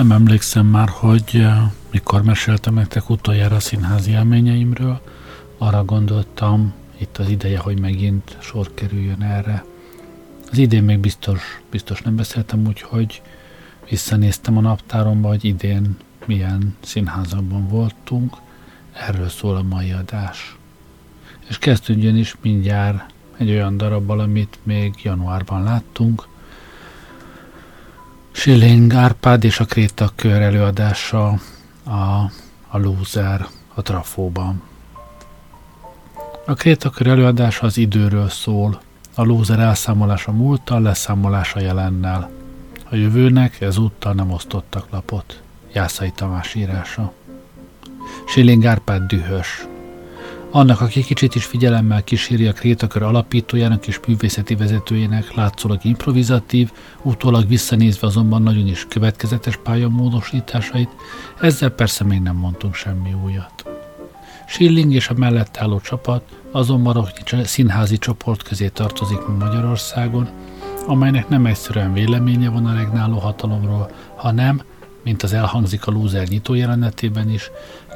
Nem emlékszem már, hogy eh, mikor meséltem nektek utoljára a színházi élményeimről, arra gondoltam, itt az ideje, hogy megint sor kerüljön erre. Az idén még biztos, biztos nem beszéltem, úgyhogy visszanéztem a naptáromba, hogy idén milyen színházakban voltunk, erről szól a mai adás. És kezdődjön is mindjárt egy olyan darabbal, amit még januárban láttunk, Schilling Árpád és a Kréta kör előadása a, a Loser a Trafóban. A Kréta kör előadása az időről szól, a Loser elszámolása múlttal, leszámolása jelennel. A jövőnek ezúttal nem osztottak lapot. Jászai Tamás írása. Schilling Árpád dühös, annak, aki kicsit is figyelemmel kíséri a Krétakör alapítójának és művészeti vezetőjének látszólag improvizatív, utólag visszanézve azonban nagyon is következetes pályamódosításait, ezzel persze még nem mondtunk semmi újat. Schilling és a mellett álló csapat azonban a színházi csoport közé tartozik Magyarországon, amelynek nem egyszerűen véleménye van a regnáló hatalomról, hanem, mint az elhangzik a lúzer nyitó jelenetében is,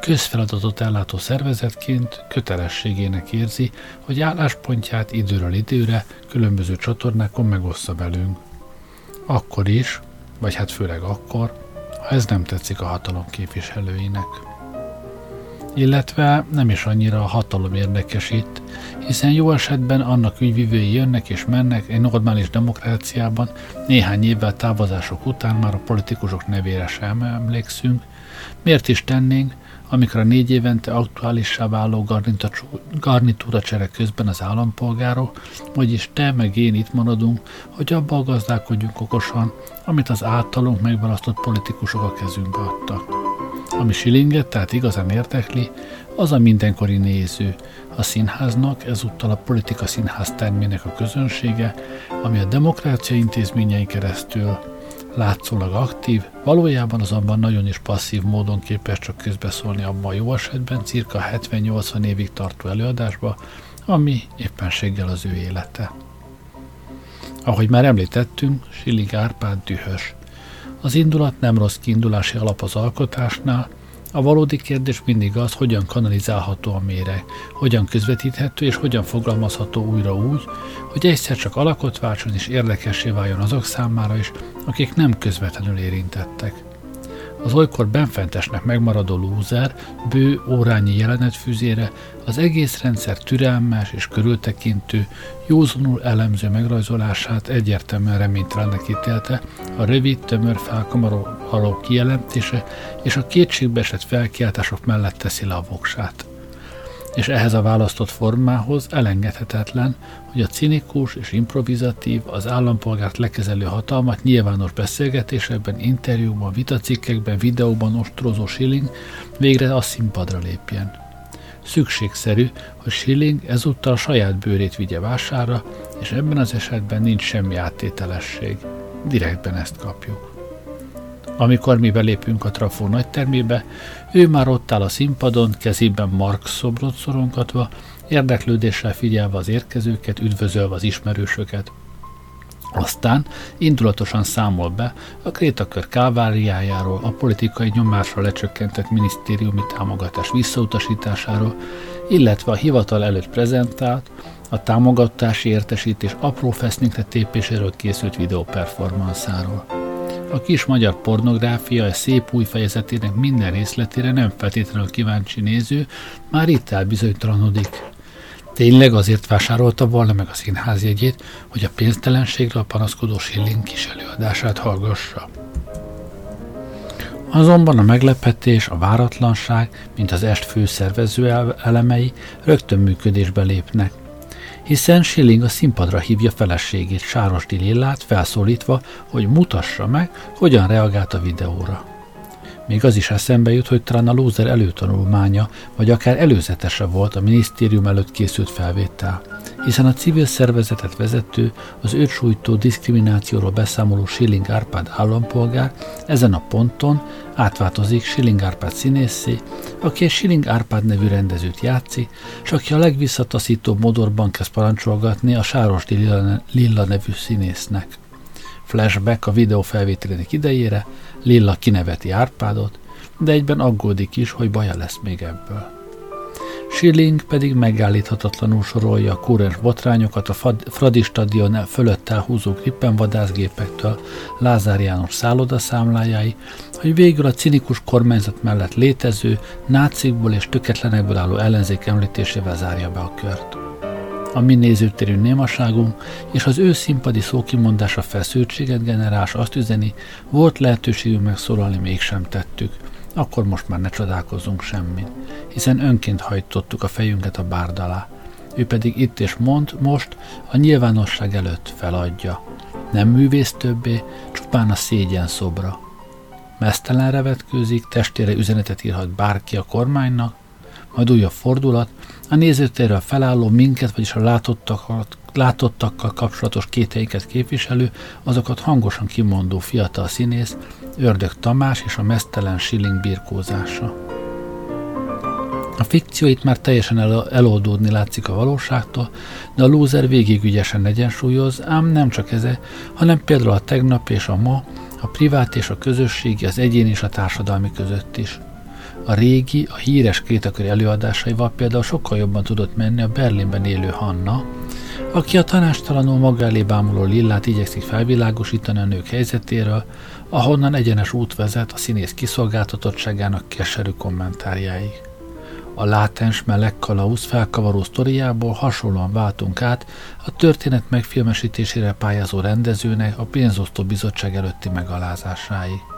közfeladatot ellátó szervezetként kötelességének érzi, hogy álláspontját időről időre különböző csatornákon megossza velünk. Akkor is, vagy hát főleg akkor, ha ez nem tetszik a hatalom képviselőinek. Illetve nem is annyira a hatalom érdekesít, hiszen jó esetben annak ügyvivői jönnek és mennek egy normális demokráciában, néhány évvel távozások után már a politikusok nevére sem emlékszünk, miért is tennénk, amikor a négy évente aktuálissá váló garnitúra csere közben az állampolgárok, vagyis te meg én itt maradunk, hogy abba gazdálkodjunk okosan, amit az általunk megválasztott politikusok a kezünkbe adtak. Ami Schillinget tehát igazán érdekli, az a mindenkori néző, a színháznak, ezúttal a politika színház termének a közönsége, ami a demokrácia intézményein keresztül látszólag aktív, valójában azonban nagyon is passzív módon képes csak közbeszólni abban a jó esetben cirka 70-80 évig tartó előadásba, ami éppenséggel az ő élete. Ahogy már említettünk, Schilling Árpád dühös. Az indulat nem rossz kiindulási alap az alkotásnál, a valódi kérdés mindig az, hogyan kanalizálható a méreg, hogyan közvetíthető és hogyan fogalmazható újra úgy, hogy egyszer csak alakot váltson és érdekessé váljon azok számára is, akik nem közvetlenül érintettek. Az olykor benfentesnek megmaradó lúzer, bő órányi jelenetfűzére az egész rendszer türelmes és körültekintő, józanul elemző megrajzolását egyértelműen reménytelennek ítélte, a rövid, tömör felkamaró kijelentése és a kétségbeesett felkiáltások mellett teszi le a voksát. És ehhez a választott formához elengedhetetlen, hogy a cinikus és improvizatív, az állampolgárt lekezelő hatalmat nyilvános beszélgetésekben, interjúban, vitacikkekben, videóban ostrozó Schilling végre a színpadra lépjen. Szükségszerű, hogy Schilling ezúttal a saját bőrét vigye vására, és ebben az esetben nincs semmi áttételesség. Direktben ezt kapjuk. Amikor mi belépünk a trafó nagytermébe, ő már ott áll a színpadon, kezében Mark szobrot szorongatva, érdeklődéssel figyelve az érkezőket, üdvözölve az ismerősöket. Aztán indulatosan számol be a Krétakör káváriájáról, a politikai nyomásra lecsökkentett minisztériumi támogatás visszautasításáról, illetve a hivatal előtt prezentált, a támogatási értesítés apró fesznikre tépéséről készült videóperformanszáról. A kis magyar pornográfia egy szép új fejezetének minden részletére nem feltétlenül kíváncsi néző már itt elbizonytalanodik. Tényleg azért vásárolta volna meg a színház jegyét, hogy a pénztelenségre panaszkodó Schilling kis előadását hallgassa. Azonban a meglepetés, a váratlanság, mint az est főszervező elemei rögtön működésbe lépnek hiszen Schilling a színpadra hívja feleségét, Sárosdi Lillát felszólítva, hogy mutassa meg, hogyan reagált a videóra. Még az is eszembe jut, hogy talán a lúzer előtanulmánya, vagy akár előzetese volt a minisztérium előtt készült felvétel, hiszen a civil szervezetet vezető, az őt sújtó diszkriminációról beszámoló Schilling Árpád állampolgár ezen a ponton átváltozik Schilling Árpád színészé, aki egy Schilling Árpád nevű rendezőt játszik, és aki a legvisszataszítóbb modorban kezd parancsolgatni a Sáros Lilla nevű színésznek. Flashback a videó felvételének idejére, Lilla kineveti Árpádot, de egyben aggódik is, hogy baja lesz még ebből. Schilling pedig megállíthatatlanul sorolja a kúrens botrányokat a Fradi stadion fölött elhúzó Gripen vadászgépektől Lázár János szállodaszámlájáig, hogy végül a cinikus kormányzat mellett létező, nácikból és töketlenekből álló ellenzék említésével zárja be a kört. A mi nézőtérű némaságunk és az ő színpadi szókimondása feszültséget generálás azt üzeni, volt lehetőségünk megszólalni, mégsem tettük – akkor most már ne csodálkozzunk semmin, hiszen önként hajtottuk a fejünket a bárd alá. Ő pedig itt és mond most a nyilvánosság előtt feladja. Nem művész többé, csupán a szégyen szobra. Mesztelenre vetkőzik, testére üzenetet írhat bárki a kormánynak, majd újabb fordulat, a nézőtérről felálló minket, vagyis a látottakat, látottakkal kapcsolatos kéteiket képviselő, azokat hangosan kimondó fiatal színész, Ördög Tamás és a mesztelen Schilling birkózása. A fikció itt már teljesen el- eloldódni látszik a valóságtól, de a lúzer végig ügyesen egyensúlyoz, ám nem csak eze, hanem például a tegnap és a ma, a privát és a közösségi, az egyén és a társadalmi között is. A régi, a híres kétakör előadásaival például sokkal jobban tudott menni a Berlinben élő Hanna, aki a tanástalanul maga elé bámuló Lillát igyekszik felvilágosítani a nők helyzetéről, ahonnan egyenes út vezet a színész kiszolgáltatottságának keserű kommentárjáig. A látens meleg kalauz felkavaró sztoriából hasonlóan váltunk át a történet megfilmesítésére pályázó rendezőnek a pénzosztó bizottság előtti megalázásáig.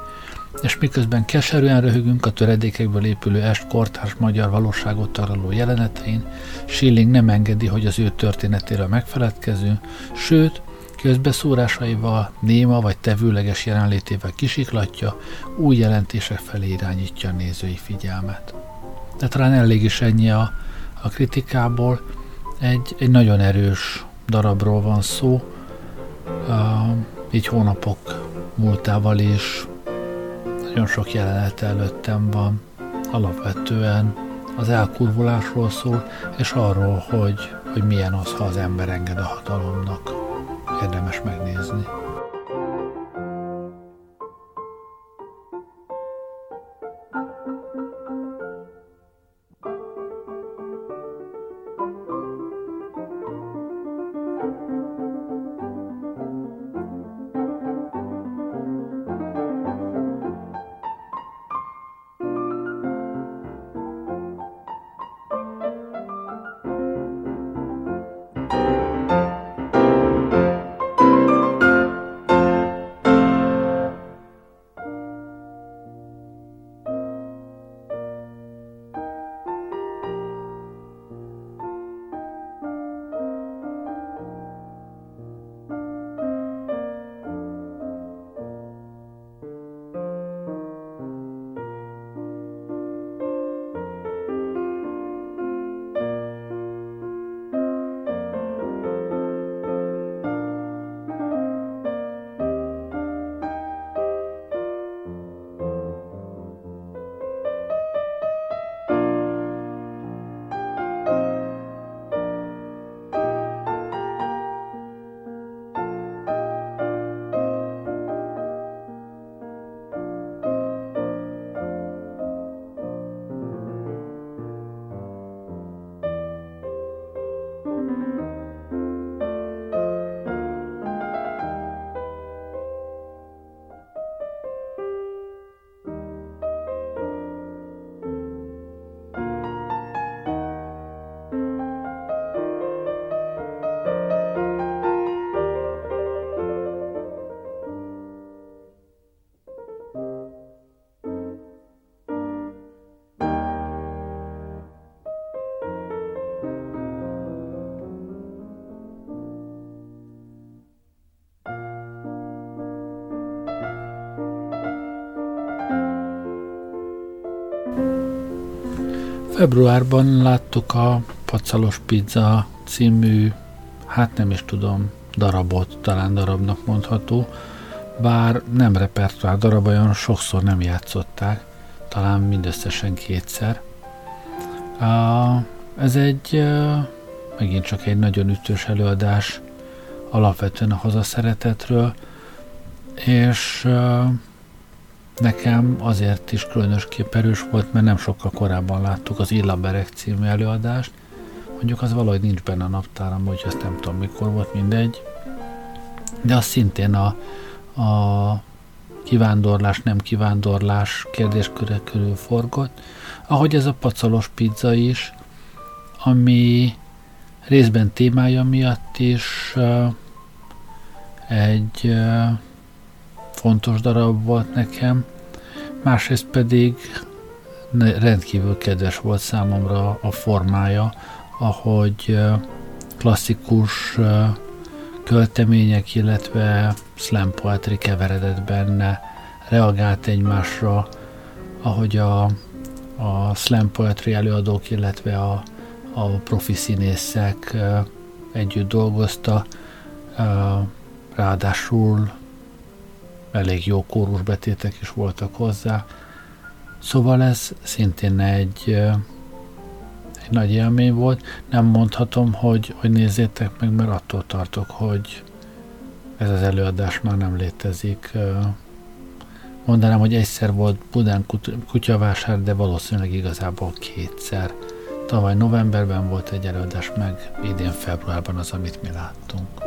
És miközben keserűen röhögünk a töredékekből épülő est kortárs magyar valóságot taraló jelenetein, Schilling nem engedi, hogy az ő történetéről megfeledkezünk, sőt, közbeszórásaival, néma vagy tevőleges jelenlétével kisiklatja, új jelentések felé irányítja a nézői figyelmet. De talán elég is ennyi a, a kritikából. Egy, egy nagyon erős darabról van szó, uh, így hónapok múltával is nagyon sok jelenet előttem van. Alapvetően az elkurvulásról szól, és arról, hogy, hogy milyen az, ha az ember enged a hatalomnak érdemes megnézni. Februárban láttuk a Pacalos Pizza című, hát nem is tudom, darabot, talán darabnak mondható, bár nem repertoár darab, olyan sokszor nem játszották, talán mindösszesen kétszer. Ez egy megint csak egy nagyon ütős előadás, alapvetően a hazaszeretetről, és nekem azért is különösképp erős volt, mert nem sokkal korábban láttuk az Illa Berek című előadást, mondjuk az valahogy nincs benne a naptáram, hogy azt nem tudom mikor volt, mindegy, de az szintén a, a kivándorlás, nem kivándorlás kérdésköre körül forgott, ahogy ez a pacalos pizza is, ami részben témája miatt is egy fontos darab volt nekem, másrészt pedig rendkívül kedves volt számomra a formája, ahogy klasszikus költemények, illetve slam poetry keveredett benne, reagált egymásra, ahogy a, a slam poetry előadók, illetve a, a profi színészek együtt dolgozta, ráadásul elég jó kórusbetétek is voltak hozzá. Szóval ez szintén egy egy nagy élmény volt. Nem mondhatom, hogy, hogy nézzétek meg, mert attól tartok, hogy ez az előadás már nem létezik. Mondanám, hogy egyszer volt Budán kutyavásár, de valószínűleg igazából kétszer. Tavaly novemberben volt egy előadás, meg idén februárban az, amit mi láttunk.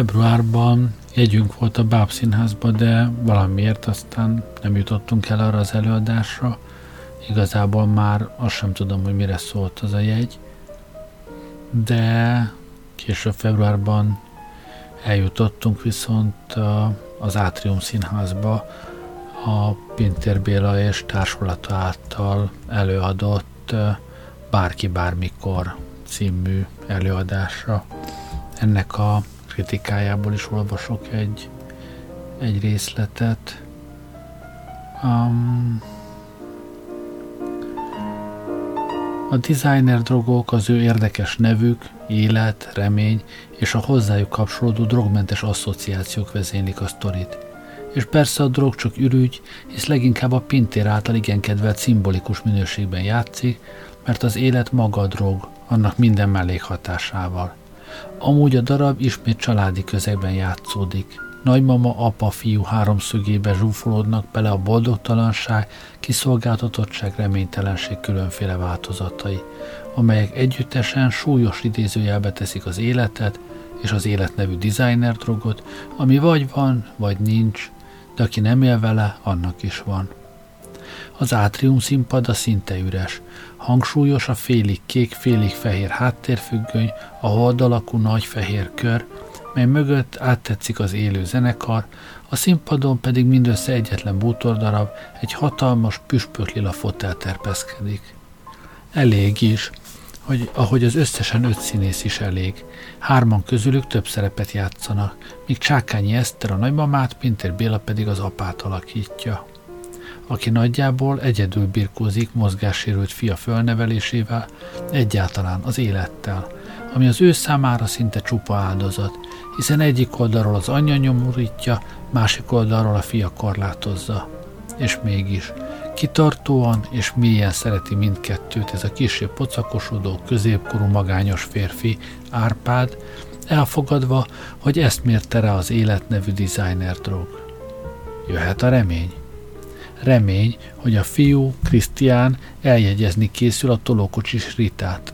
Februárban jegyünk volt a Báb Színházba, de valamiért aztán nem jutottunk el arra az előadásra. Igazából már azt sem tudom, hogy mire szólt az a jegy, de később februárban eljutottunk viszont az Átrium Színházba a Pintér Béla és társulata által előadott Bárki Bármikor című előadásra. Ennek a kritikájából is olvasok egy, egy részletet. Um, a designer drogok, az ő érdekes nevük, élet, remény és a hozzájuk kapcsolódó drogmentes asszociációk vezénylik a sztorit. És persze a drog csak ürügy, hisz leginkább a pintér által igen kedvelt szimbolikus minőségben játszik, mert az élet maga a drog, annak minden mellékhatásával. Amúgy a darab ismét családi közegben játszódik. Nagymama, apa, fiú háromszögébe zsúfolódnak bele a boldogtalanság, kiszolgáltatottság, reménytelenség különféle változatai, amelyek együttesen súlyos idézőjelbe teszik az életet és az élet nevű designer drogot, ami vagy van, vagy nincs, de aki nem él vele, annak is van. Az átrium színpada szinte üres, Hangsúlyos a félig kék, félig fehér háttérfüggöny, a hold nagy fehér kör, mely mögött áttetszik az élő zenekar, a színpadon pedig mindössze egyetlen bútordarab, egy hatalmas püspök lila fotel terpeszkedik. Elég is, hogy ahogy az összesen öt színész is elég. Hárman közülük több szerepet játszanak, míg Csákányi Eszter a nagymamát, Pintér Béla pedig az apát alakítja aki nagyjából egyedül birkózik mozgássérült fia fölnevelésével, egyáltalán az élettel, ami az ő számára szinte csupa áldozat, hiszen egyik oldalról az anyja nyomorítja, másik oldalról a fia korlátozza. És mégis, kitartóan és mélyen szereti mindkettőt ez a kisé pocakosodó, középkorú magányos férfi, Árpád, elfogadva, hogy ezt mérte rá az élet nevű designer drog. Jöhet a remény. Remény, hogy a fiú, Krisztián eljegyezni készül a tolókocsis ritát.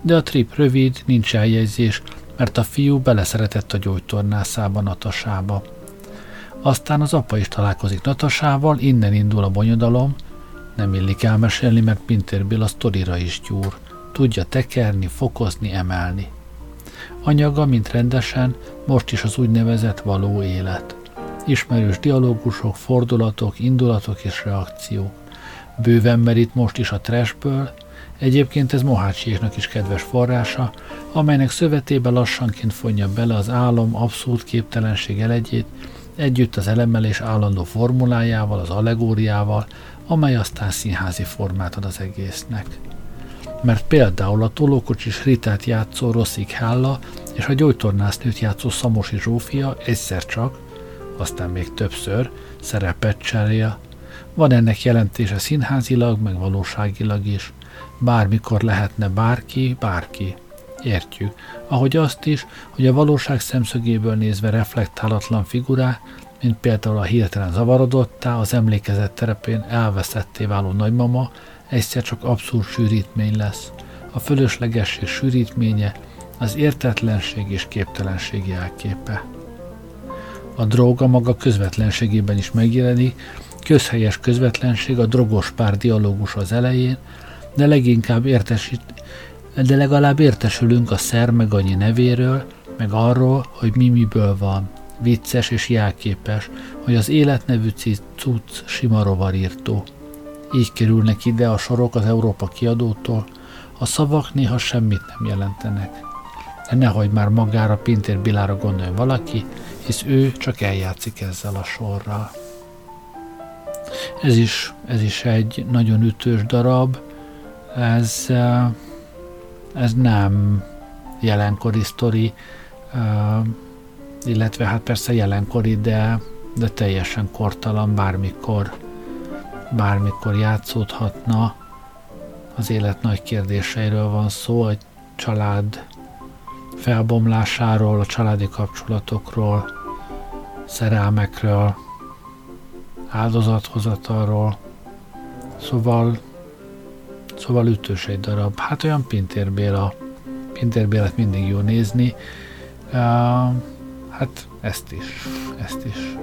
De a trip rövid, nincs eljegyzés, mert a fiú beleszeretett a gyógytornászába Natasába. Aztán az apa is találkozik Natasával, innen indul a bonyodalom, nem illik elmesélni, mert Pinter Bill a sztorira is gyúr. Tudja tekerni, fokozni, emelni. Anyaga, mint rendesen, most is az úgynevezett való élet ismerős dialógusok, fordulatok, indulatok és reakció. Bőven merít most is a trashből, egyébként ez Mohácsiéknak is kedves forrása, amelynek szövetében lassanként fonja bele az álom abszolút képtelenség elegyét, együtt az elemelés állandó formulájával, az allegóriával, amely aztán színházi formát ad az egésznek. Mert például a tolókocsis Ritát játszó Rosszik Hálla és a gyógytornásznőt játszó Szamosi Zsófia egyszer csak, aztán még többször szerepet cserél. Van ennek jelentése színházilag, meg valóságilag is. Bármikor lehetne bárki, bárki. Értjük. Ahogy azt is, hogy a valóság szemszögéből nézve reflektálatlan figurák, mint például a hirtelen zavarodottá, az emlékezett terepén elveszetté váló nagymama, egyszer csak abszurd sűrítmény lesz. A fölöslegesség sűrítménye, az értetlenség és képtelenség jelképe. A droga maga közvetlenségében is megjelenik, közhelyes közvetlenség a drogos pár dialógus az elején, de leginkább értesít, de legalább értesülünk a szer meg annyi nevéről, meg arról, hogy mi miből van. Vicces és jelképes, hogy az élet nevű cucc sima rovarírtó. Így kerülnek ide a sorok az Európa kiadótól, a szavak néha semmit nem jelentenek. De nehogy már magára Pintér Bilára gondoljon valaki, hisz ő csak eljátszik ezzel a sorral. Ez is, ez is egy nagyon ütős darab, ez, eh, ez nem jelenkori sztori, eh, illetve hát persze jelenkori, de, de teljesen kortalan, bármikor, bármikor játszódhatna. Az élet nagy kérdéseiről van szó, egy család felbomlásáról, a családi kapcsolatokról, szerelmekről, áldozathozatalról, szóval, szóval ütős egy darab. Hát olyan Pintér Béla, Pintér Bélát mindig jó nézni, uh, hát ezt is, ezt is.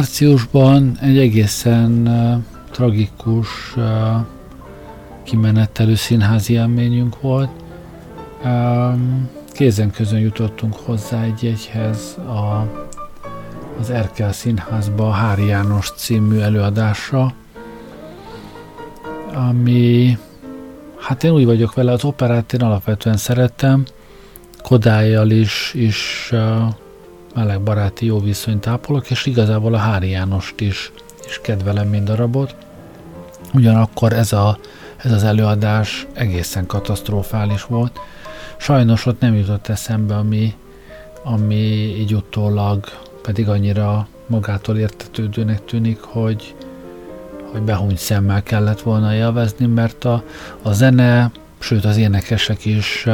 Márciusban egy egészen uh, tragikus uh, kimenetelő színházi élményünk volt. Kézen közön jutottunk hozzá egy jegyhez a, az Erkel Színházba a Hári János című előadásra, ami, hát én úgy vagyok vele, az operát én alapvetően szerettem, Kodályjal is, is uh, meleg baráti jó viszonyt ápolok, és igazából a Hári Jánost is, is kedvelem mind darabot. Ugyanakkor ez, a, ez az előadás egészen katasztrofális volt. Sajnos ott nem jutott eszembe, ami, ami így utólag pedig annyira magától értetődőnek tűnik, hogy, hogy behúny szemmel kellett volna élvezni, mert a, a zene, sőt az énekesek is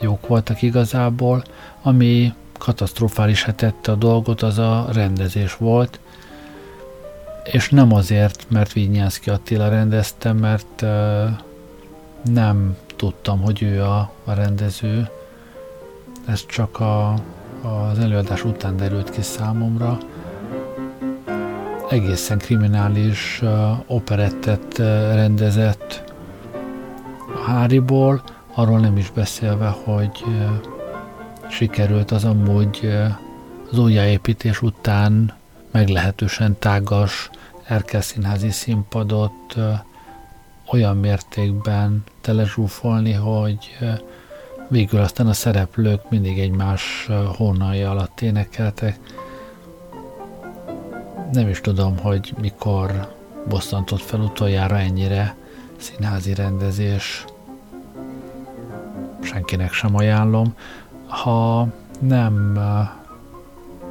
jók voltak igazából, ami katasztrofális tette a dolgot, az a rendezés volt, és nem azért, mert Vinyánszki Attila rendezte, mert uh, nem tudtam, hogy ő a, a rendező. Ez csak a, az előadás után derült ki számomra. Egészen kriminális uh, operettet uh, rendezett Háriból, arról nem is beszélve, hogy uh, sikerült az amúgy az újjáépítés után meglehetősen tágas erkelszínházi színpadot olyan mértékben telezsúfolni, hogy végül aztán a szereplők mindig egymás hónalja alatt énekeltek. Nem is tudom, hogy mikor bosszantott fel utoljára ennyire színházi rendezés. Senkinek sem ajánlom. Ha nem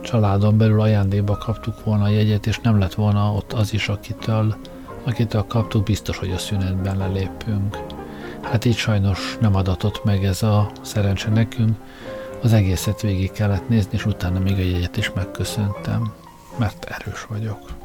családon belül ajándékba kaptuk volna a jegyet, és nem lett volna ott az is, akitől, akitől kaptuk, biztos, hogy a szünetben lelépünk. Hát így sajnos nem adatott meg ez a szerencse nekünk, az egészet végig kellett nézni, és utána még a jegyet is megköszöntem, mert erős vagyok.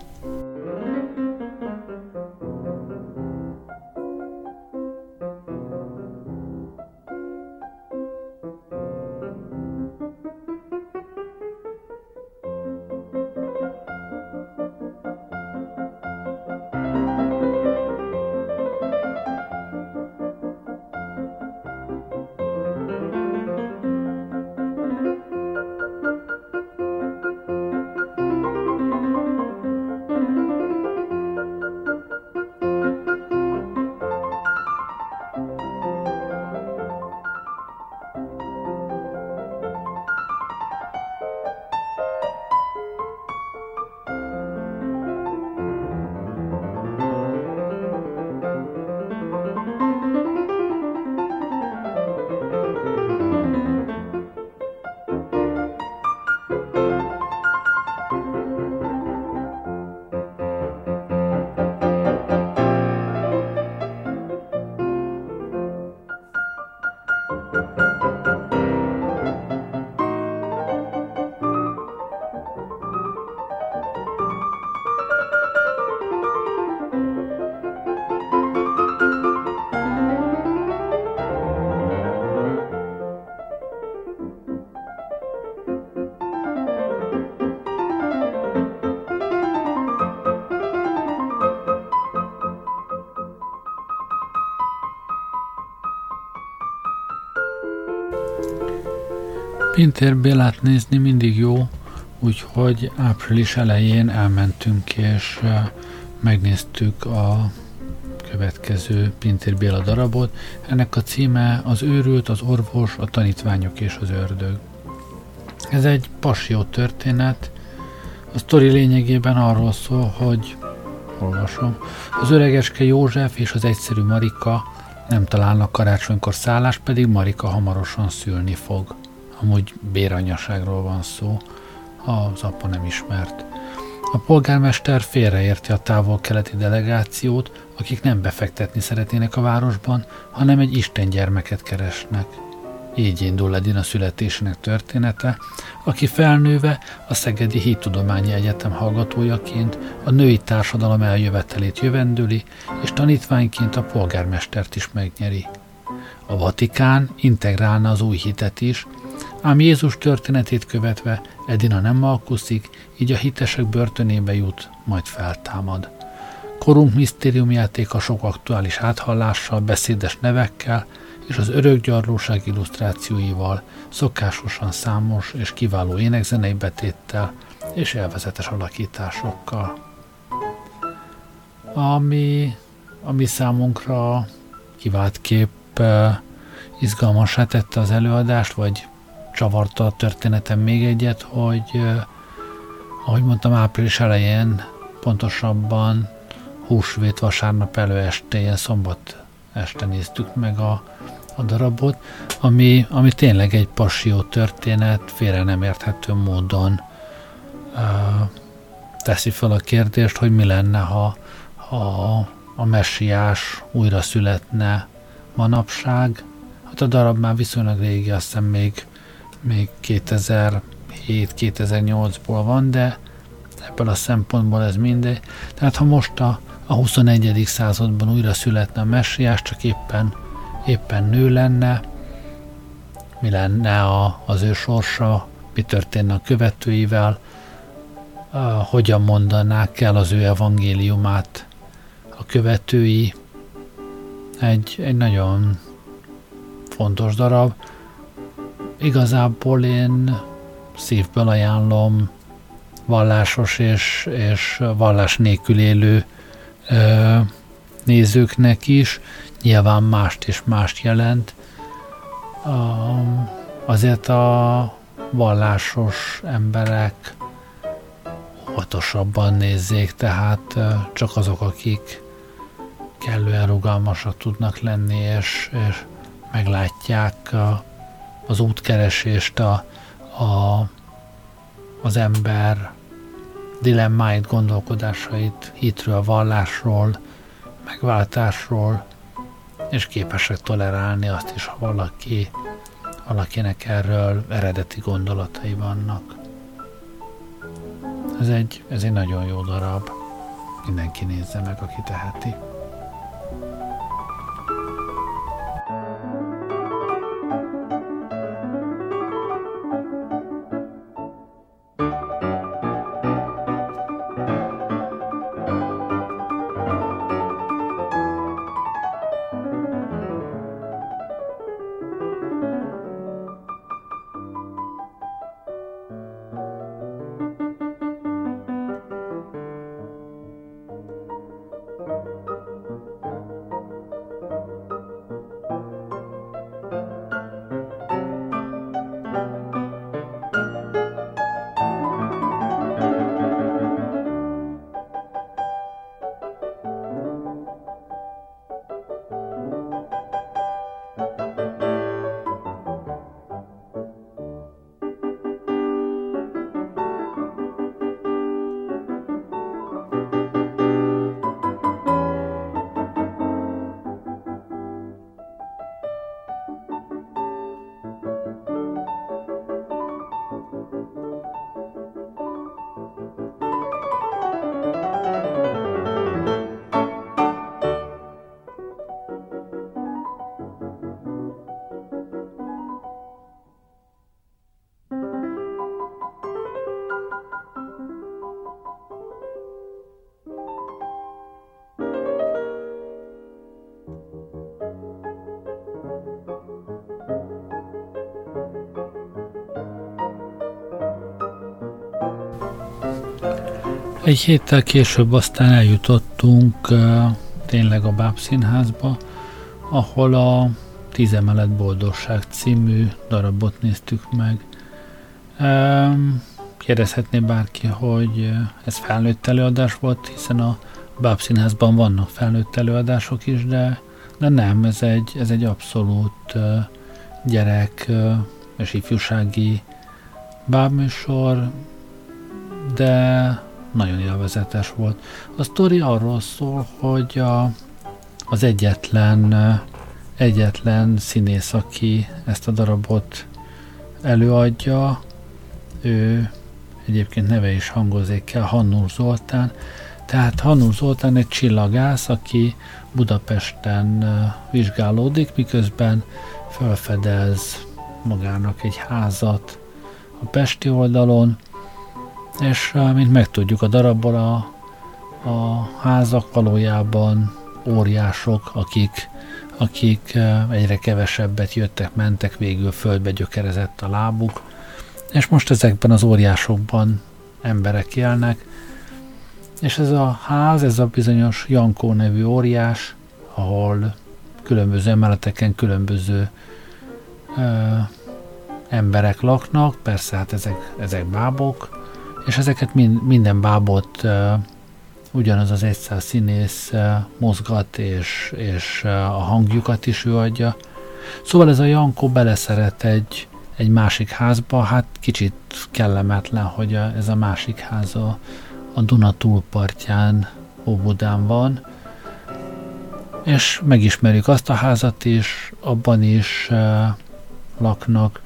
Pintér Bélát nézni mindig jó, úgyhogy április elején elmentünk és megnéztük a következő Pintér Béla darabot. Ennek a címe az őrült, az orvos, a tanítványok és az ördög. Ez egy passió történet. A sztori lényegében arról szól, hogy olvasom. Az öregeske József és az egyszerű Marika nem találnak karácsonykor szállást, pedig Marika hamarosan szülni fog amúgy béranyaságról van szó, az apa nem ismert. A polgármester félreérti a távol-keleti delegációt, akik nem befektetni szeretnének a városban, hanem egy Isten gyermeket keresnek. Így indul Edina születésének története, aki felnőve a Szegedi Hittudományi Egyetem hallgatójaként a női társadalom eljövetelét jövendőli, és tanítványként a polgármestert is megnyeri. A Vatikán integrálna az új hitet is, Ám Jézus történetét követve Edina nem alkuszik, így a hitesek börtönébe jut, majd feltámad. korunk misztériumjátéka sok aktuális áthallással, beszédes nevekkel és az örökgyarlóság illusztrációival, szokásosan számos és kiváló énekzenei betéttel és elvezetes alakításokkal. Ami, ami számunkra kiváltképp uh, izgalmasá tette az előadást, vagy csavarta a történetem még egyet, hogy ahogy mondtam, április elején, pontosabban húsvét vasárnap előestéjén, szombat este néztük meg a, a darabot, ami, ami tényleg egy passió történet, félre nem érthető módon uh, teszi fel a kérdést, hogy mi lenne, ha, ha a messiás újra születne manapság. Hát a darab már viszonylag régi, azt hiszem még, még 2007-2008-ból van, de ebből a szempontból ez mindegy. Tehát ha most a, a 21. században újra születne a messiás, csak éppen, éppen nő lenne, mi lenne a, az ő sorsa, mi történne a követőivel, a, hogyan mondanák el az ő evangéliumát a követői. Egy, egy nagyon fontos darab. Igazából én szívből ajánlom vallásos és, és vallás nélkül élő ö, nézőknek is. Nyilván mást és mást jelent. Um, azért a vallásos emberek óvatosabban nézzék, tehát csak azok, akik kellően rugalmasak tudnak lenni, és, és meglátják a, az útkeresést, a, a, az ember dilemmáit, gondolkodásait, hitről, vallásról, megváltásról, és képesek tolerálni azt is, ha valaki, valakinek erről eredeti gondolatai vannak. Ez egy, ez egy nagyon jó darab. Mindenki nézze meg, aki teheti. Egy héttel később aztán eljutottunk tényleg a Báb Színházba, ahol a Tízemelet Boldogság című darabot néztük meg. Kérdezhetné bárki, hogy ez felnőtt előadás volt, hiszen a Báb Színházban vannak felnőtt előadások is, de, de nem, ez egy, ez egy abszolút gyerek és ifjúsági bábműsor, de nagyon élvezetes volt. A sztori arról szól, hogy a, az egyetlen, egyetlen színész, aki ezt a darabot előadja, ő egyébként neve is hangozik el, Hannur Zoltán, tehát Hannur Zoltán egy csillagász, aki Budapesten vizsgálódik, miközben felfedez magának egy házat a Pesti oldalon, és mint megtudjuk a darabból, a, a házak valójában óriások, akik, akik egyre kevesebbet jöttek, mentek, végül földbe gyökerezett a lábuk, és most ezekben az óriásokban emberek élnek, és ez a ház, ez a bizonyos Jankó nevű óriás, ahol különböző emeleteken különböző ö, emberek laknak, persze hát ezek, ezek bábok, és ezeket mind, minden bábot ö, ugyanaz az egyszer színész ö, mozgat, és, és ö, a hangjukat is ő adja. Szóval ez a Jankó beleszeret egy, egy másik házba, hát kicsit kellemetlen, hogy a, ez a másik ház a, a Duna túlpartján Óbudán van, és megismerjük azt a házat is, abban is uh, laknak.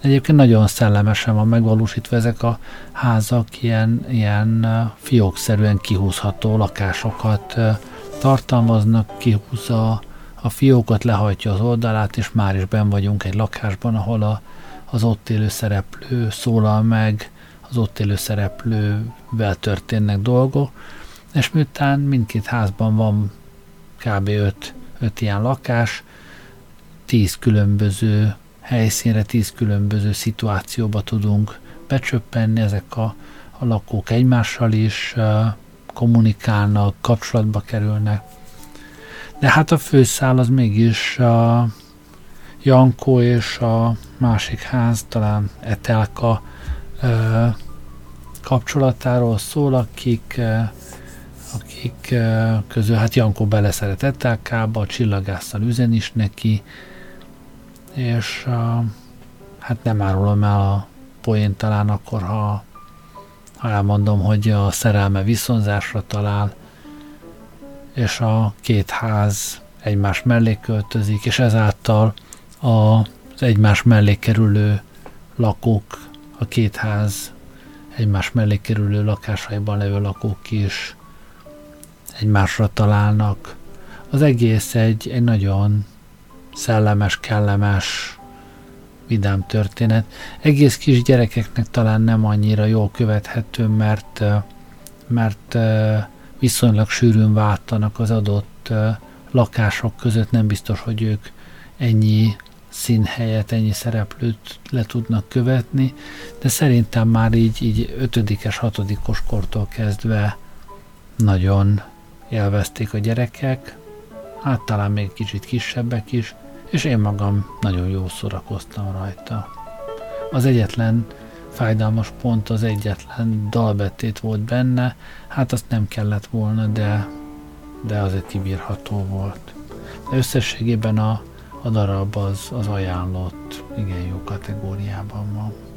Egyébként nagyon szellemesen van megvalósítva ezek a házak, ilyen, ilyen fiókszerűen kihúzható lakásokat tartalmaznak, kihúzza a fiókot, lehajtja az oldalát, és már is ben vagyunk egy lakásban, ahol a, az ott élő szereplő szólal meg, az ott élő szereplővel történnek dolgok, és miután mindkét házban van kb. 5, 5 ilyen lakás, 10 különböző helyszínre, 10 különböző szituációba tudunk becsöppenni, ezek a, a lakók egymással is kommunikálnak, kapcsolatba kerülnek. De hát a főszál az mégis a Jankó és a másik ház, talán Etelka kapcsolatáról szól, akik akik közül hát Jankó beleszeret Etelkába, a csillagásszal üzen is neki, és hát nem árulom el a poén talán akkor, ha, ha elmondom, hogy a szerelme viszonzásra talál, és a két ház egymás mellé költözik, és ezáltal a, az egymás mellé kerülő lakók, a két ház egymás mellé kerülő lakásaiban levő lakók is egymásra találnak. Az egész egy, egy nagyon szellemes, kellemes, vidám történet. Egész kis gyerekeknek talán nem annyira jól követhető, mert, mert viszonylag sűrűn váltanak az adott lakások között, nem biztos, hogy ők ennyi színhelyet, ennyi szereplőt le tudnak követni, de szerintem már így, így ötödikes, hatodikos kortól kezdve nagyon élvezték a gyerekek, hát talán még kicsit kisebbek is, és én magam nagyon jó szórakoztam rajta. Az egyetlen fájdalmas pont, az egyetlen dalbetét volt benne, hát azt nem kellett volna, de, de azért kibírható volt. De összességében a, a darab az, az ajánlott, igen jó kategóriában van.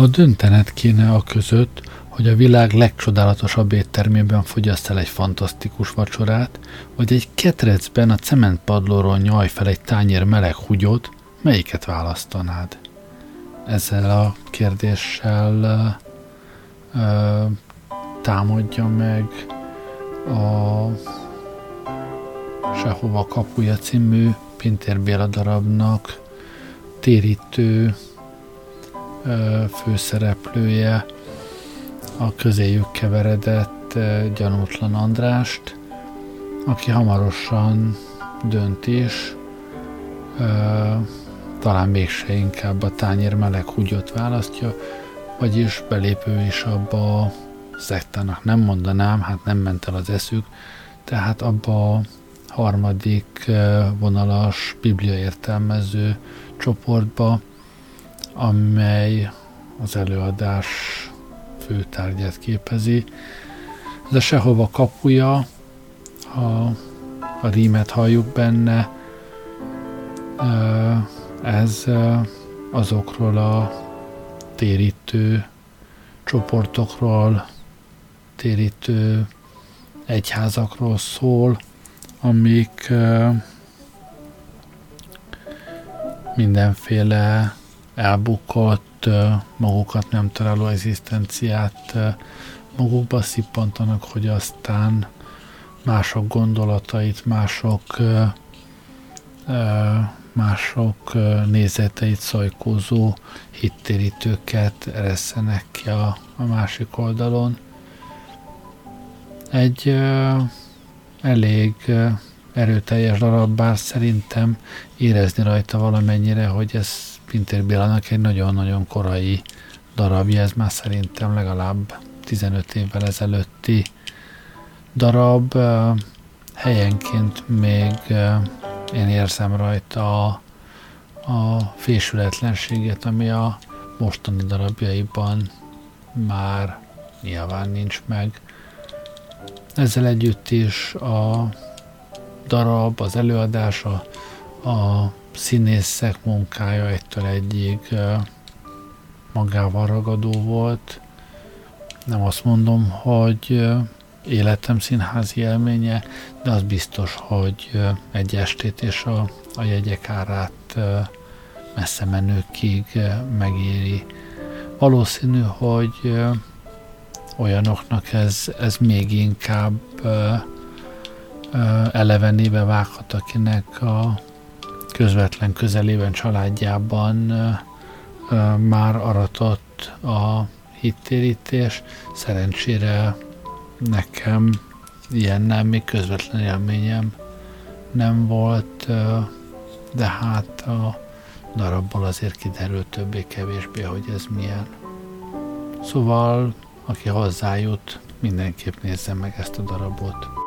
Ha döntened kéne a között, hogy a világ legcsodálatosabb éttermében fogyaszt el egy fantasztikus vacsorát, vagy egy ketrecben a cementpadlóról nyaj fel egy tányér meleg húgyot, melyiket választanád? Ezzel a kérdéssel ö, támadja meg a Sehova kapuja című Pintér Béla darabnak térítő főszereplője a közéjük keveredett gyanútlan Andrást, aki hamarosan dönt is, talán mégse inkább a tányér meleg húgyot választja, vagyis belépő is abba a szektának. Nem mondanám, hát nem ment el az eszük, tehát abba a harmadik vonalas biblia értelmező csoportba, amely az előadás főtárgyát képezi. Ez a sehova kapuja, a, a rímet halljuk benne, ez azokról a térítő csoportokról, térítő egyházakról szól, amik mindenféle elbukott, magukat nem találó egzisztenciát magukba szippantanak, hogy aztán mások gondolatait, mások mások nézeteit szajkózó hittérítőket eresszenek ki a, a másik oldalon. Egy elég erőteljes darab, bár szerintem érezni rajta valamennyire, hogy ez Pintér Bélának egy nagyon-nagyon korai darabja, ez már szerintem legalább 15 évvel ezelőtti darab. Helyenként még én érzem rajta a, a fésületlenséget, ami a mostani darabjaiban már nyilván nincs meg. Ezzel együtt is a darab, az előadása, a színészek munkája egytől egyig magával ragadó volt. Nem azt mondom, hogy életem színházi élménye, de az biztos, hogy egy estét és a, a jegyek árát messze menőkig megéri. Valószínű, hogy olyanoknak ez, ez még inkább elevenébe vághat, akinek a közvetlen közelében, családjában már aratott a hittérítés. Szerencsére nekem ilyen nem, még közvetlen élményem nem volt, de hát a darabból azért kiderült többé-kevésbé, hogy ez milyen. Szóval, aki hozzájut, mindenképp nézze meg ezt a darabot.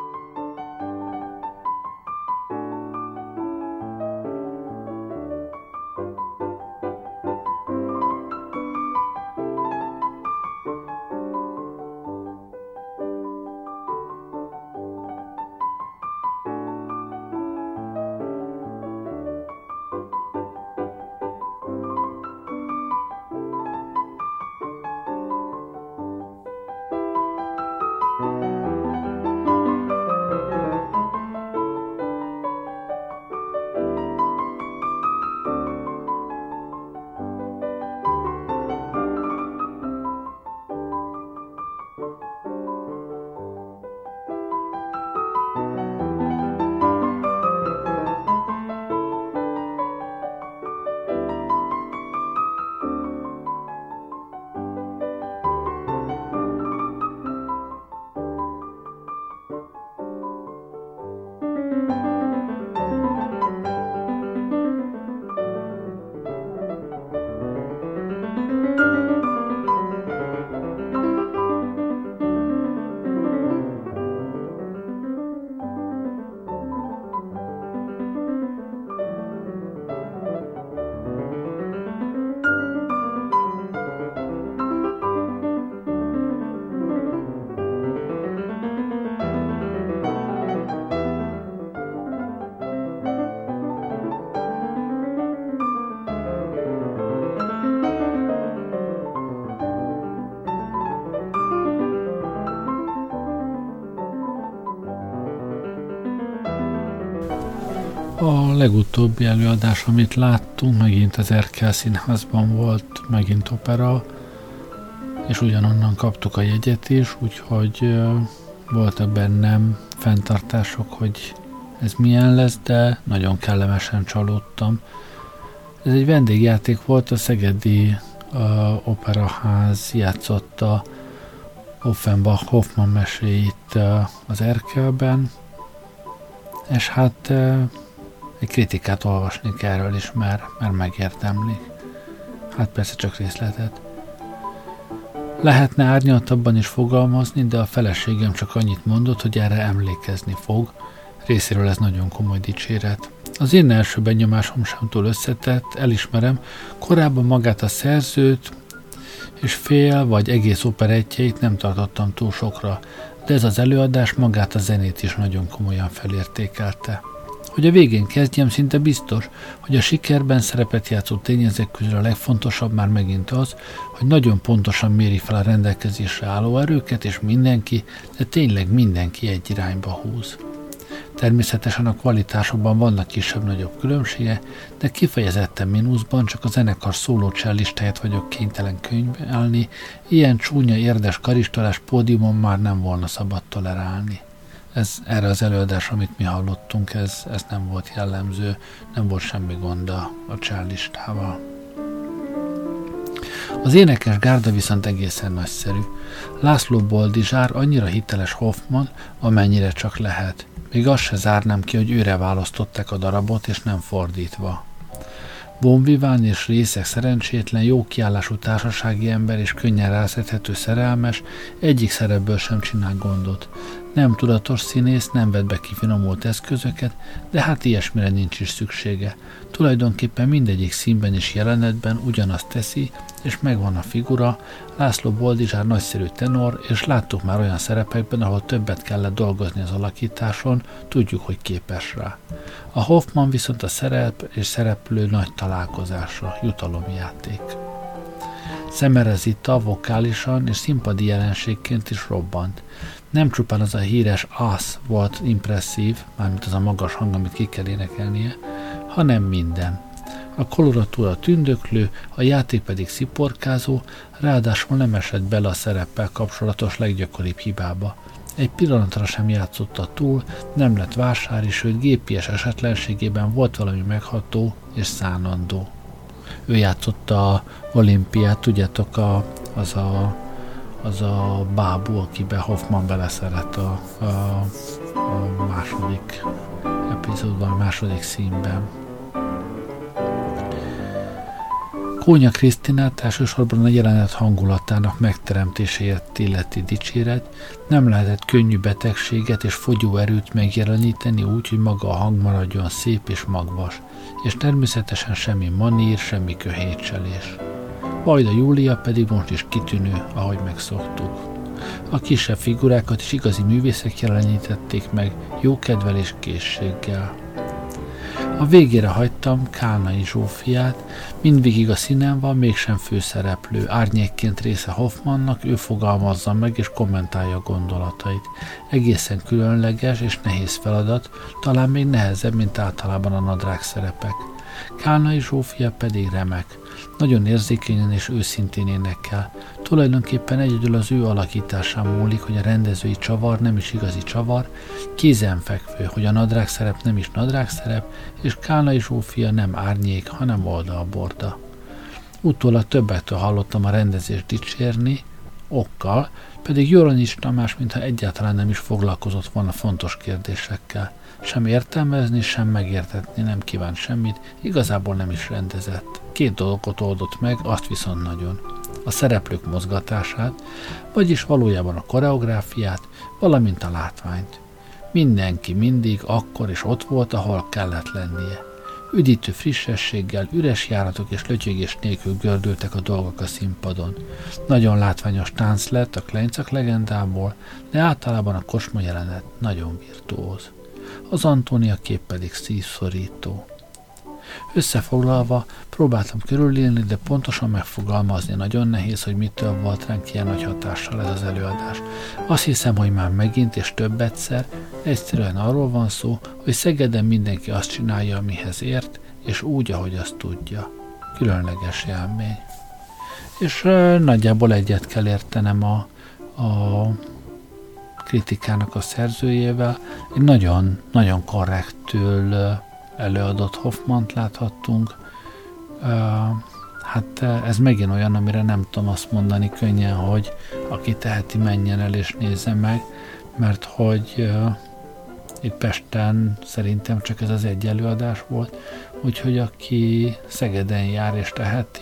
Legutóbbi előadás, amit láttunk, megint az Erkel Színházban volt, megint opera, és ugyanonnan kaptuk a jegyet is, úgyhogy voltak bennem fenntartások, hogy ez milyen lesz, de nagyon kellemesen csalódtam. Ez egy vendégjáték volt, a Szegedi uh, Operaház játszotta Offenbach Hoffman meséit uh, az Erkelben, és hát uh, egy kritikát olvasni kell erről is, mert, mert megértemli. Hát persze csak részletet. Lehetne árnyaltabban is fogalmazni, de a feleségem csak annyit mondott, hogy erre emlékezni fog. Részéről ez nagyon komoly dicséret. Az én első benyomásom sem túl összetett, elismerem, korábban magát a szerzőt és fél vagy egész operettjeit nem tartottam túl sokra, de ez az előadás magát a zenét is nagyon komolyan felértékelte. Hogy a végén kezdjem, szinte biztos, hogy a sikerben szerepet játszó tényezők közül a legfontosabb már megint az, hogy nagyon pontosan méri fel a rendelkezésre álló erőket, és mindenki, de tényleg mindenki egy irányba húz. Természetesen a kvalitásokban vannak kisebb-nagyobb különbsége, de kifejezetten mínuszban csak a zenekar szóló listáját vagyok kénytelen könyvelni, ilyen csúnya érdes karistolás pódiumon már nem volna szabad tolerálni ez, erre az előadás, amit mi hallottunk, ez, ez nem volt jellemző, nem volt semmi gond a, a csállistával. Az énekes gárda viszont egészen nagyszerű. László Boldizsár annyira hiteles Hoffman, amennyire csak lehet. Még azt se zárnám ki, hogy őre választották a darabot, és nem fordítva. Bonviván és részek szerencsétlen, jó kiállású társasági ember és könnyen rászedhető szerelmes, egyik szerepből sem csinál gondot. Nem tudatos színész, nem vett be kifinomult eszközöket, de hát ilyesmire nincs is szüksége. Tulajdonképpen mindegyik színben és jelenetben ugyanazt teszi, és megvan a figura, László Boldizsár nagyszerű tenor, és láttuk már olyan szerepekben, ahol többet kellett dolgozni az alakításon, tudjuk, hogy képes rá. A Hoffman viszont a szerep és szereplő nagy találkozása, jutalomjáték. Szemerezita vokálisan és színpadi jelenségként is robbant. Nem csupán az a híres az volt impresszív, mármint az a magas hang, amit ki kell énekelnie, hanem minden. A koloratúra tündöklő, a játék pedig sziporkázó, ráadásul nem esett bele a szereppel kapcsolatos leggyakoribb hibába. Egy pillanatra sem játszotta túl, nem lett vásári, sőt gépies esetlenségében volt valami megható és szánandó. Ő játszotta a olimpiát, tudjátok, a, az a az a bábú, akiben Hoffman beleszeret a, a, a második epizódban, a második színben. Kónya Krisztinát elsősorban a jelenet hangulatának megteremtéséért illeti dicséret, nem lehetett könnyű betegséget és fogyó erőt megjeleníteni úgy, hogy maga a hang maradjon szép és magvas, és természetesen semmi manír, semmi köhétselés. Vajda Júlia pedig most is kitűnő, ahogy megszoktuk. A kisebb figurákat is igazi művészek jelenítették meg, jó kedvel és készséggel. A végére hagytam Kálnai Zsófiát, mindvégig a színen van, mégsem főszereplő, árnyékként része Hoffmannak, ő fogalmazza meg és kommentálja gondolatait. Egészen különleges és nehéz feladat, talán még nehezebb, mint általában a nadrág szerepek. Kálnai Zsófia pedig remek. Nagyon érzékenyen és őszintén énekel. Tulajdonképpen egyedül az ő alakításán múlik, hogy a rendezői csavar nem is igazi csavar, kézenfekvő, hogy a nadrág szerep nem is nadrág szerep, és Kálnai Zsófia nem árnyék, hanem oldalborda. Utólag többektől hallottam a rendezést dicsérni, okkal, pedig Joronics Tamás mintha egyáltalán nem is foglalkozott volna fontos kérdésekkel. Sem értelmezni, sem megértetni nem kívánt semmit, igazából nem is rendezett. Két dolgot oldott meg, azt viszont nagyon. A szereplők mozgatását, vagyis valójában a koreográfiát, valamint a látványt. Mindenki mindig akkor is ott volt, ahol kellett lennie. Üdítő frissességgel, üres járatok és lötyögés nélkül gördültek a dolgok a színpadon. Nagyon látványos tánc lett a Kleincak legendából, de általában a kosma jelenet nagyon virtuóz. Az Antónia kép pedig szívszorító. Összefoglalva próbáltam körülélni, de pontosan megfogalmazni nagyon nehéz, hogy mitől volt ránk ilyen nagy hatással ez az előadás. Azt hiszem, hogy már megint és több egyszer egyszerűen arról van szó, hogy Szegeden mindenki azt csinálja, amihez ért, és úgy, ahogy azt tudja. Különleges élmény. És nagyjából egyet kell értenem a, a kritikának a szerzőjével. Egy nagyon, nagyon korrektül előadott Hoffmant láthattunk. Hát ez megint olyan, amire nem tudom azt mondani könnyen, hogy aki teheti, menjen el és nézze meg, mert hogy itt Pesten szerintem csak ez az egy előadás volt, úgyhogy aki Szegeden jár és teheti,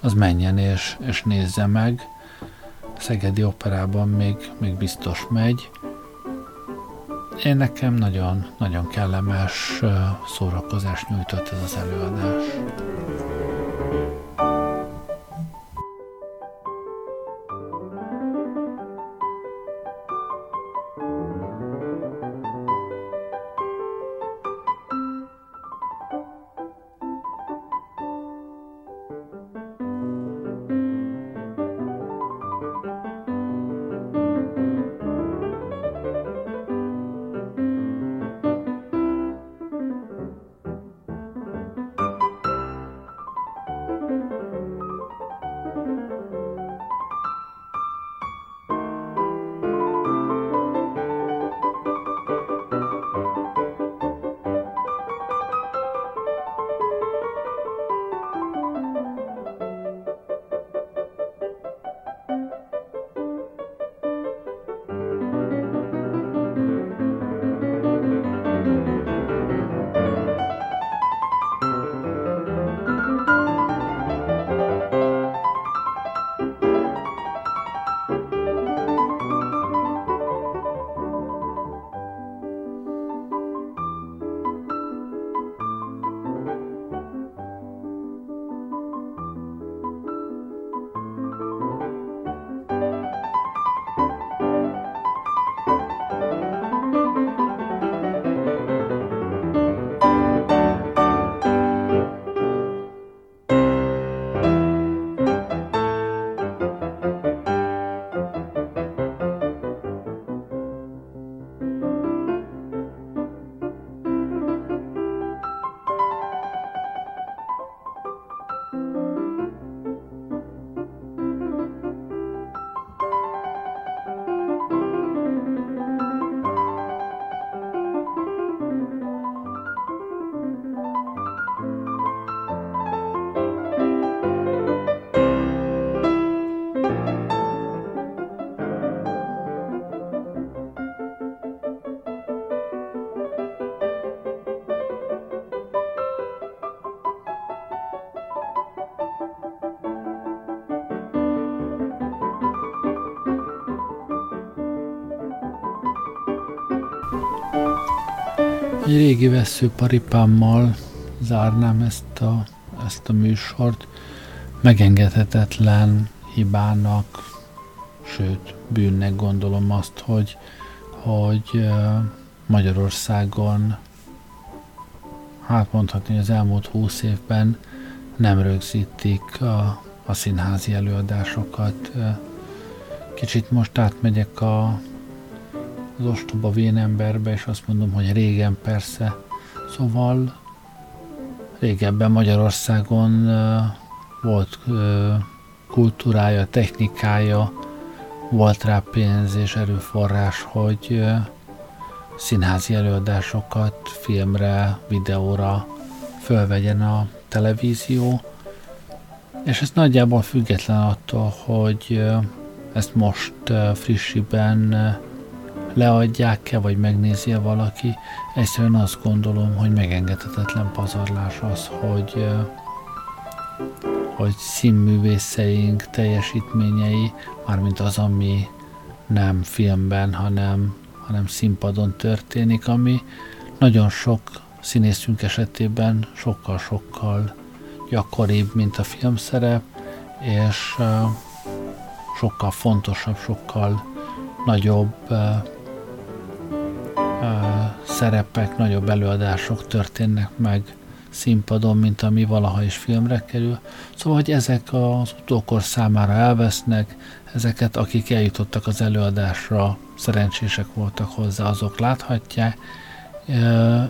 az menjen és, és nézze meg. Szegedi operában még, még biztos megy. Én nekem nagyon, nagyon kellemes szórakozást nyújtott ez az előadás. Egy régi veszőparipámmal zárnám ezt a, ezt a műsort. Megengedhetetlen hibának, sőt bűnnek gondolom azt, hogy, hogy Magyarországon hát mondhatni, az elmúlt húsz évben nem rögzítik a, a színházi előadásokat. Kicsit most átmegyek a az ostoba vénemberbe, és azt mondom, hogy régen persze. Szóval régebben Magyarországon volt kultúrája, technikája, volt rá pénz és erőforrás, hogy színházi előadásokat filmre, videóra fölvegyen a televízió, és ez nagyjából független attól, hogy ezt most frissiben leadják-e, vagy megnézi-e valaki. Egyszerűen azt gondolom, hogy megengedhetetlen pazarlás az, hogy hogy színművészeink teljesítményei, mármint az, ami nem filmben, hanem, hanem színpadon történik, ami nagyon sok színészünk esetében sokkal-sokkal gyakoribb, mint a filmszerep, és sokkal fontosabb, sokkal nagyobb szerepek, nagyobb előadások történnek meg színpadon, mint ami valaha is filmre kerül. Szóval, hogy ezek az utókor számára elvesznek, ezeket, akik eljutottak az előadásra, szerencsések voltak hozzá, azok láthatják,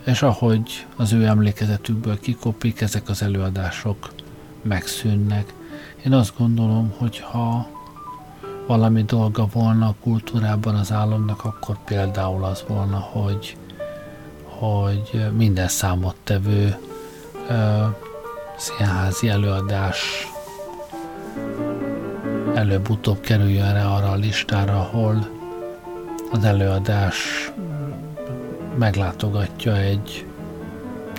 és ahogy az ő emlékezetükből kikopik, ezek az előadások megszűnnek. Én azt gondolom, hogy ha valami dolga volna a kultúrában az államnak, akkor például az volna, hogy, hogy minden számottevő ö, színházi előadás előbb-utóbb kerüljön erre arra a listára, ahol az előadás meglátogatja egy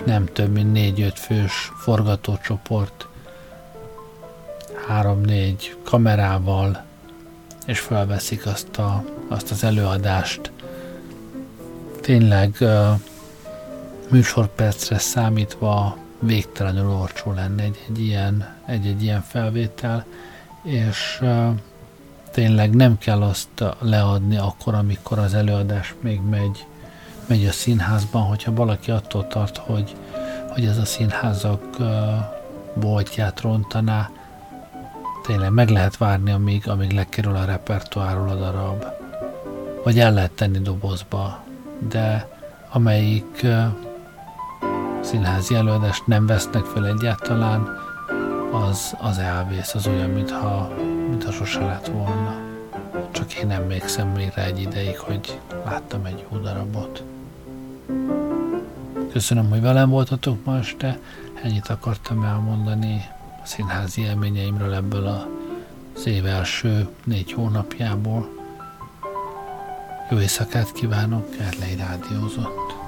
nem több mint négy-öt fős forgatócsoport, három-négy kamerával, és felveszik azt, a, azt az előadást. Tényleg uh, műsorpercre számítva végtelenül olcsó lenne egy, egy, ilyen, egy, egy ilyen felvétel, és tényleg nem kell azt leadni akkor, amikor az előadás még megy, megy a színházban, hogyha valaki attól tart, hogy, hogy ez a színházak uh, boltját rontaná, tényleg meg lehet várni, amíg, amíg lekerül a repertoárról a darab, vagy el lehet tenni dobozba, de amelyik uh, színházi előadást nem vesznek fel egyáltalán, az, az elvész, az olyan, mintha, mintha sose lett volna. Csak én emlékszem még rá egy ideig, hogy láttam egy jó darabot. Köszönöm, hogy velem voltatok ma este, ennyit akartam elmondani színházi élményeimről ebből az év első négy hónapjából. Jó éjszakát kívánok, Erlei Rádiózott.